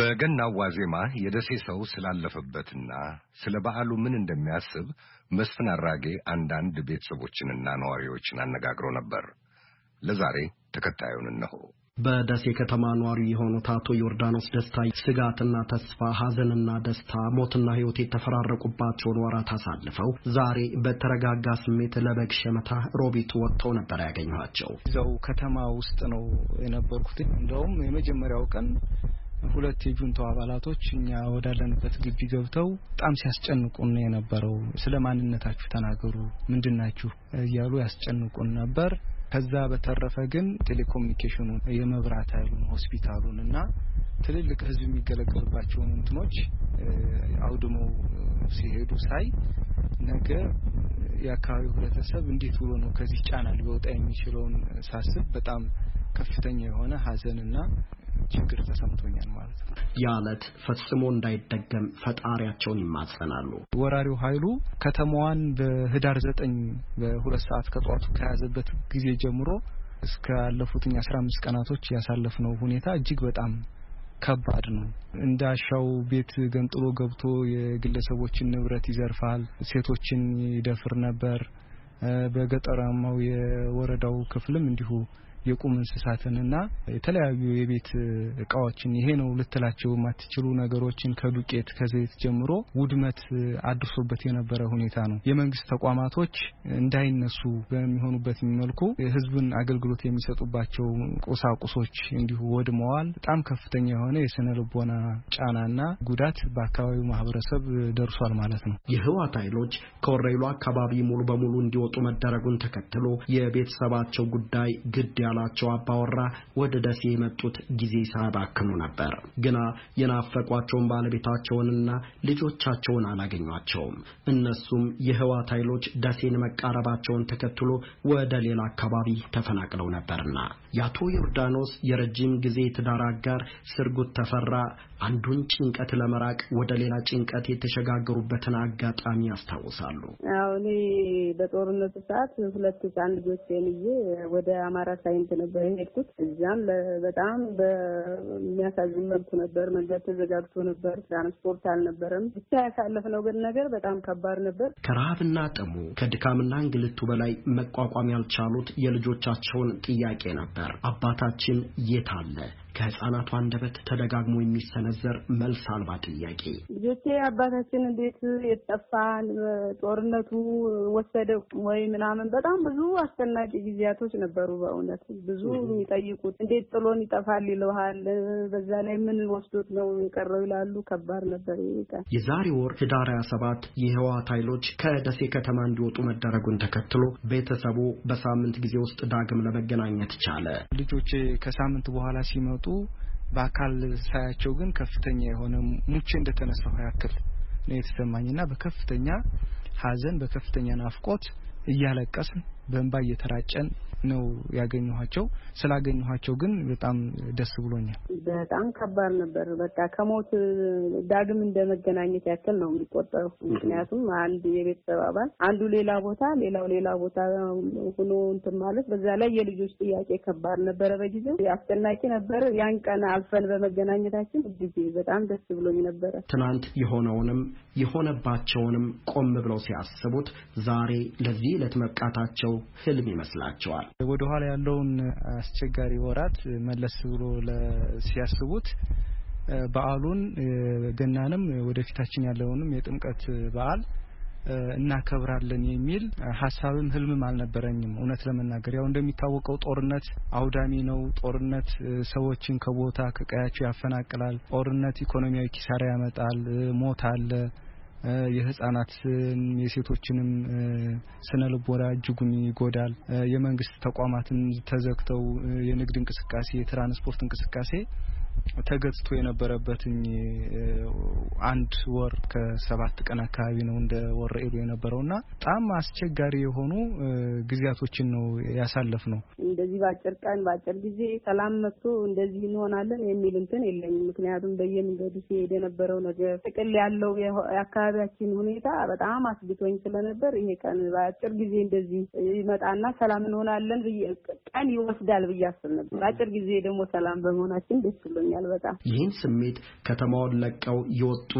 በገናው ዋዜማ የደሴ ሰው ስላለፈበትና ስለ በዓሉ ምን እንደሚያስብ መስፍን አራጌ አንዳንድ ቤተሰቦችንና ነዋሪዎችን አነጋግሮ ነበር። ለዛሬ ተከታዩን እነሆ። በደሴ ከተማ ነዋሪ የሆኑት አቶ ዮርዳኖስ ደስታ ስጋትና ተስፋ፣ ሐዘንና ደስታ፣ ሞትና ሕይወት የተፈራረቁባቸውን ወራት አሳልፈው ዛሬ በተረጋጋ ስሜት ለበግ ሸመታ ሮቢት ወጥተው ነበር ያገኘኋቸው። እዛው ከተማ ውስጥ ነው የነበርኩት። እንደውም የመጀመሪያው ቀን ሁለት የጁንታው አባላቶች እኛ ወዳለንበት ግቢ ገብተው በጣም ሲያስጨንቁን የነበረው ስለ ማንነታችሁ ተናገሩ፣ ምንድናችሁ እያሉ ያስጨንቁን ነበር። ከዛ በተረፈ ግን ቴሌኮሙኒኬሽኑን፣ የመብራት ኃይሉን፣ ሆስፒታሉን እና ትልልቅ ሕዝብ የሚገለገልባቸውን እንትኖች አውድመው ሲሄዱ ሳይ ነገ የአካባቢው ህብረተሰብ እንዴት ብሎ ነው ከዚህ ጫና ሊወጣ የሚችለውን ሳስብ በጣም ከፍተኛ የሆነ ሀዘንና ችግር ተሰምቶኛል ማለት ነው። የዕለት ፈጽሞ እንዳይደገም ፈጣሪያቸውን ይማጸናሉ። ወራሪው ኃይሉ ከተማዋን በህዳር ዘጠኝ በሁለት ሰዓት ከጠዋቱ ከያዘበት ጊዜ ጀምሮ እስከ ያለፉትኝ አስራ አምስት ቀናቶች ያሳለፍነው ሁኔታ እጅግ በጣም ከባድ ነው። እንዳሻው ቤት ገንጥሎ ገብቶ የግለሰቦችን ንብረት ይዘርፋል፣ ሴቶችን ይደፍር ነበር። በገጠራማው የወረዳው ክፍልም እንዲሁ የቁም እንስሳትንና የተለያዩ የቤት እቃዎችን ይሄ ነው ልትላቸው የማትችሉ ነገሮችን ከዱቄት ከዘይት ጀምሮ ውድመት አድርሶበት የነበረ ሁኔታ ነው። የመንግስት ተቋማቶች እንዳይነሱ በሚሆኑበት መልኩ የህዝብን አገልግሎት የሚሰጡባቸው ቁሳቁሶች እንዲሁ ወድመዋል። በጣም ከፍተኛ የሆነ የስነ ልቦና ጫናና ጉዳት በአካባቢው ማህበረሰብ ደርሷል ማለት ነው። የህወሓት ኃይሎች ከወረይሉ አካባቢ ሙሉ በሙሉ እንዲወጡ መደረጉን ተከትሎ የቤተሰባቸው ጉዳይ ግድ ያላቸው አባወራ ወደ ደሴ የመጡት ጊዜ ሳያባክኑ ነበር። ግና የናፈቋቸውን ባለቤታቸውንና ልጆቻቸውን አላገኟቸውም። እነሱም የህወሓት ኃይሎች ደሴን መቃረባቸውን ተከትሎ ወደ ሌላ አካባቢ ተፈናቅለው ነበርና የአቶ ዮርዳኖስ የረጅም ጊዜ ትዳር አጋር ስርጉት ተፈራ አንዱን ጭንቀት ለመራቅ ወደ ሌላ ጭንቀት የተሸጋገሩበትን አጋጣሚ ያስታውሳሉ። አዎ እኔ በጦርነቱ ሰዓት ሁለት ህፃን ልጆቼን ይዤ ወደ አማራ ሳይንት ነበር የሄድኩት። እዚያም በጣም በሚያሳዝን መልኩ ነበር። መንገድ ተዘጋግቶ ነበር። ትራንስፖርት አልነበረም። ብቻ ያሳለፍነው ግን ነገር በጣም ከባድ ነበር። ከረሃብና ጥሙ ከድካምና እንግልቱ በላይ መቋቋም ያልቻሉት የልጆቻቸውን ጥያቄ ነበር። አባታችን የት አለ? ከህፃናቱ አንደበት ተደጋግሞ የሚሰነዘር መልስ አልባ ጥያቄ። ልጆቼ አባታችን እንዴት የጠፋን ጦርነቱ ወሰደ ወይ ምናምን በጣም ብዙ አስጨናቂ ጊዜያቶች ነበሩ። በእውነት ብዙ የሚጠይቁት እንዴት ጥሎን ይጠፋል ይለሃል። በዛ ላይ ምን ወስዶት ነው የቀረው ይላሉ። ከባድ ነበር የዛሬ ወር ህዳር 27 የህወሓት ኃይሎች ከደሴ ከተማ እንዲወጡ መደረጉን ተከትሎ ቤተሰቡ በሳምንት ጊዜ ውስጥ ዳግም ለመገናኘት ቻለ። ልጆቼ ከሳምንት በኋላ ሲመጡ በአካል ሳያቸው ግን ከፍተኛ የሆነ ሙቼ እንደተነሳሁ ያክል ነው የተሰማኝና በከፍተኛ ሐዘን በከፍተኛ ናፍቆት እያለቀስን በእንባ እየተራጨን ነው ያገኘኋቸው። ስላገኘኋቸው ግን በጣም ደስ ብሎኛል። በጣም ከባድ ነበር። በቃ ከሞት ዳግም እንደ መገናኘት ያክል ነው የሚቆጠረው። ምክንያቱም አንድ የቤተሰብ አባል አንዱ ሌላ ቦታ፣ ሌላው ሌላ ቦታ ሆኖ እንትን ማለት በዛ ላይ የልጆች ጥያቄ ከባድ ነበረ። በጊዜው አስጨናቂ ነበር። ያን ቀን አልፈን በመገናኘታችን እጅግ በጣም ደስ ብሎኝ ነበረ። ትናንት የሆነውንም የሆነባቸውንም ቆም ብለው ሲያስቡት ዛሬ ለዚህ ዕለት መብቃታቸው ህልም ይመስላቸዋል። ወደ ኋላ ያለውን አስቸጋሪ ወራት መለስ ብሎ ሲያስቡት በዓሉን ገናንም ወደፊታችን ያለውንም የጥምቀት በዓል እናከብራለን የሚል ሀሳብም ህልምም አልነበረኝም። እውነት ለመናገር ያው እንደሚታወቀው ጦርነት አውዳሚ ነው። ጦርነት ሰዎችን ከቦታ ከቀያቸው ያፈናቅላል። ጦርነት ኢኮኖሚያዊ ኪሳራ ያመጣል። ሞት አለ። የህጻናትን የሴቶችንም ስነ ልቦና እጅጉን ይጎዳል። የመንግስት ተቋማትን ተዘግተው የንግድ እንቅስቃሴ፣ የትራንስፖርት እንቅስቃሴ ተገዝቶ የነበረበትኝ አንድ ወር ከሰባት ቀን አካባቢ ነው እንደ ወረኢሉ የነበረውና በጣም አስቸጋሪ የሆኑ ጊዜያቶችን ነው ያሳለፍ ነው። እንደዚህ በአጭር ቀን በአጭር ጊዜ ሰላም መጥቶ እንደዚህ እንሆናለን የሚል እንትን የለኝም። ምክንያቱም በየመንገዱ ሲሄድ የነበረው ነገር ጥቅል ያለው የአካባቢያችን ሁኔታ በጣም አስግቶኝ ስለነበር ይሄ ቀን በአጭር ጊዜ እንደዚህ ይመጣና ሰላም እንሆናለን ቀን ይወስዳል ብዬ አስብ ነበር። በአጭር ጊዜ ደግሞ ሰላም በመሆናችን ደስ ብሎኛል በጣም። ይህን ስሜት ከተማውን ለቀው የወጡ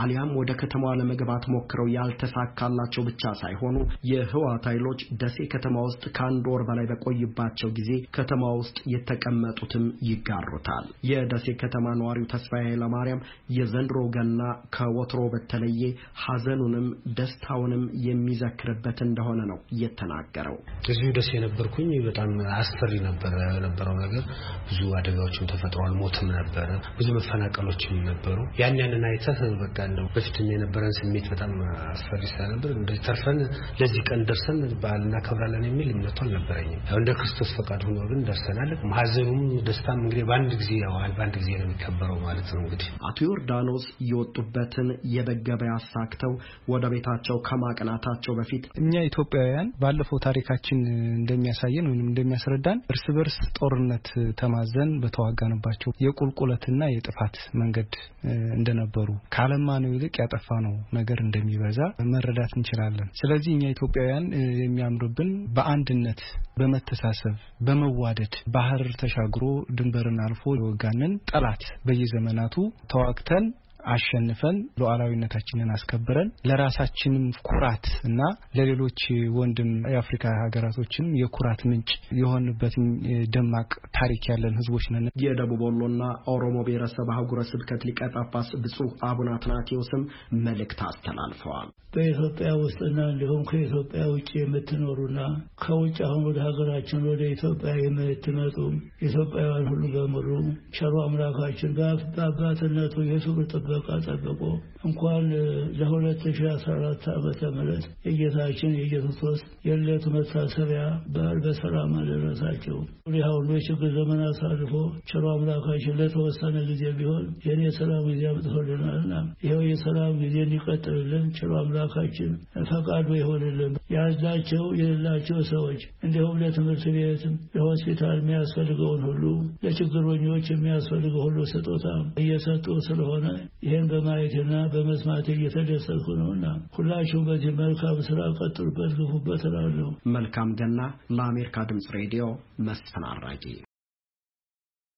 አሊያም ወደ ከተማዋ ለመግባት ሞክረው ያልተሳካላቸው ብቻ ሳይሆኑ የህወሓት ኃይሎች ደሴ ከተማ ውስጥ ከአንድ ወር በላይ በቆይባቸው ጊዜ ከተማ ውስጥ የተቀመጡትም ይጋሩታል። የደሴ ከተማ ነዋሪው ተስፋዬ ኃይለማርያም የዘንድሮ ገና ከወትሮ በተለየ ሀዘኑንም ደስታውንም የሚዘክርበት እንደሆነ ነው የተናገረው። እዚሁ ደሴ የነበርኩኝ በጣም አስፈሪ ነበረ የነበረው ነገር። ብዙ አደጋዎችም ተፈጥሯል። ሞትም ነበረ፣ ብዙ መፈናቀሎችም ነበሩ። ያን ያንን አይተህ በቃ እንደው በፊትም የነበረን ስሜት በጣም አስፈሪ ስለነበር እንደዚህ ተርፈን ለዚህ ቀን ደርሰን በዓል እናከብራለን የሚል እምነቱ አልነበረኝም። ያው እንደ ክርስቶስ ፈቃድ ሆኖ ግን ደርሰናል። ሀዘኑም ደስታም እንግዲህ በአንድ ጊዜ ያዋል በአንድ ጊዜ ነው የሚከበረው ማለት ነው። እንግዲህ አቶ ዮርዳኖስ የወጡበትን የበግ ገበያ አሳክተው ወደ ቤታቸው ከማቅናታቸው በፊት እኛ ኢትዮጵያውያን ባለፈው ታሪካችን እንደሚያሳየን ወይም እንደሚያስረዳን እርስ በርስ ጦርነት ተማዘን በተዋጋንባቸው የቁልቁለትና የጥፋት መንገድ እንደነበሩ ካለማነው ይልቅ ያጠፋነው ነገር እንደሚበዛ መረዳት እንችላለን። ስለዚህ እኛ ኢትዮጵያውያን የሚያምርብን በአንድነት፣ በመተሳሰብ፣ በመዋደድ ባህር ተሻግሮ ድንበርን አልፎ የወጋንን ጠላት በየዘመናቱ ተዋግተን አሸንፈን ሉዓላዊነታችንን አስከብረን ለራሳችንም ኩራት እና ለሌሎች ወንድም የአፍሪካ ሀገራቶችንም የኩራት ምንጭ የሆንበትን ደማቅ ታሪክ ያለን ሕዝቦች ነን። የደቡብ ወሎና ኦሮሞ ብሔረሰብ አህጉረ ስብከት ሊቀ ጳጳስ ብፁዕ አቡነ አትናቴዎስም መልእክት አስተላልፈዋል። በኢትዮጵያ ውስጥና እንዲሁም ከኢትዮጵያ ውጭ የምትኖሩና ከውጭ አሁን ወደ ሀገራችን ወደ ኢትዮጵያ የምትመጡ ኢትዮጵያውያን ሁሉ በሙሉ ቸሩ አምላካችን በአባትነቱ የክብር ጥበቃ ጠብቆ እንኳን ለሁለት ሺ አስራ አራት ዓመተ ምህረት የጌታችን የኢየሱስ የዕለቱ መታሰቢያ በዓል በሰላም አደረሳቸው። ሁሉ የችግር ዘመን አሳልፎ ቸሩ አምላካችን ለተወሰነ ጊዜ ቢሆን ይህን የሰላም ጊዜ አምጥቶልናልና ይኸው የሰላም ጊዜ እንዲቀጥልልን ቸሩ አምላካችን ፈቃዱ ይሆንልን። ያላቸው የሌላቸው ሰዎች እንዲሁም ለትምህርት ቤት፣ ለሆስፒታል የሚያስፈልገውን ሁሉ ለችግረኞች የሚያስፈልገው ሁሉ ስጦታ እየሰጡ ስለሆነ ይህን በማየትና በመስማት እየተደሰትኩ ነውና ሁላችሁም በዚህ መልካም ስራ ቀጥሉበት፣ ግፉበት እላለሁ። መልካም ገና። ለአሜሪካ ድምፅ ሬዲዮ መስፍን አራቂ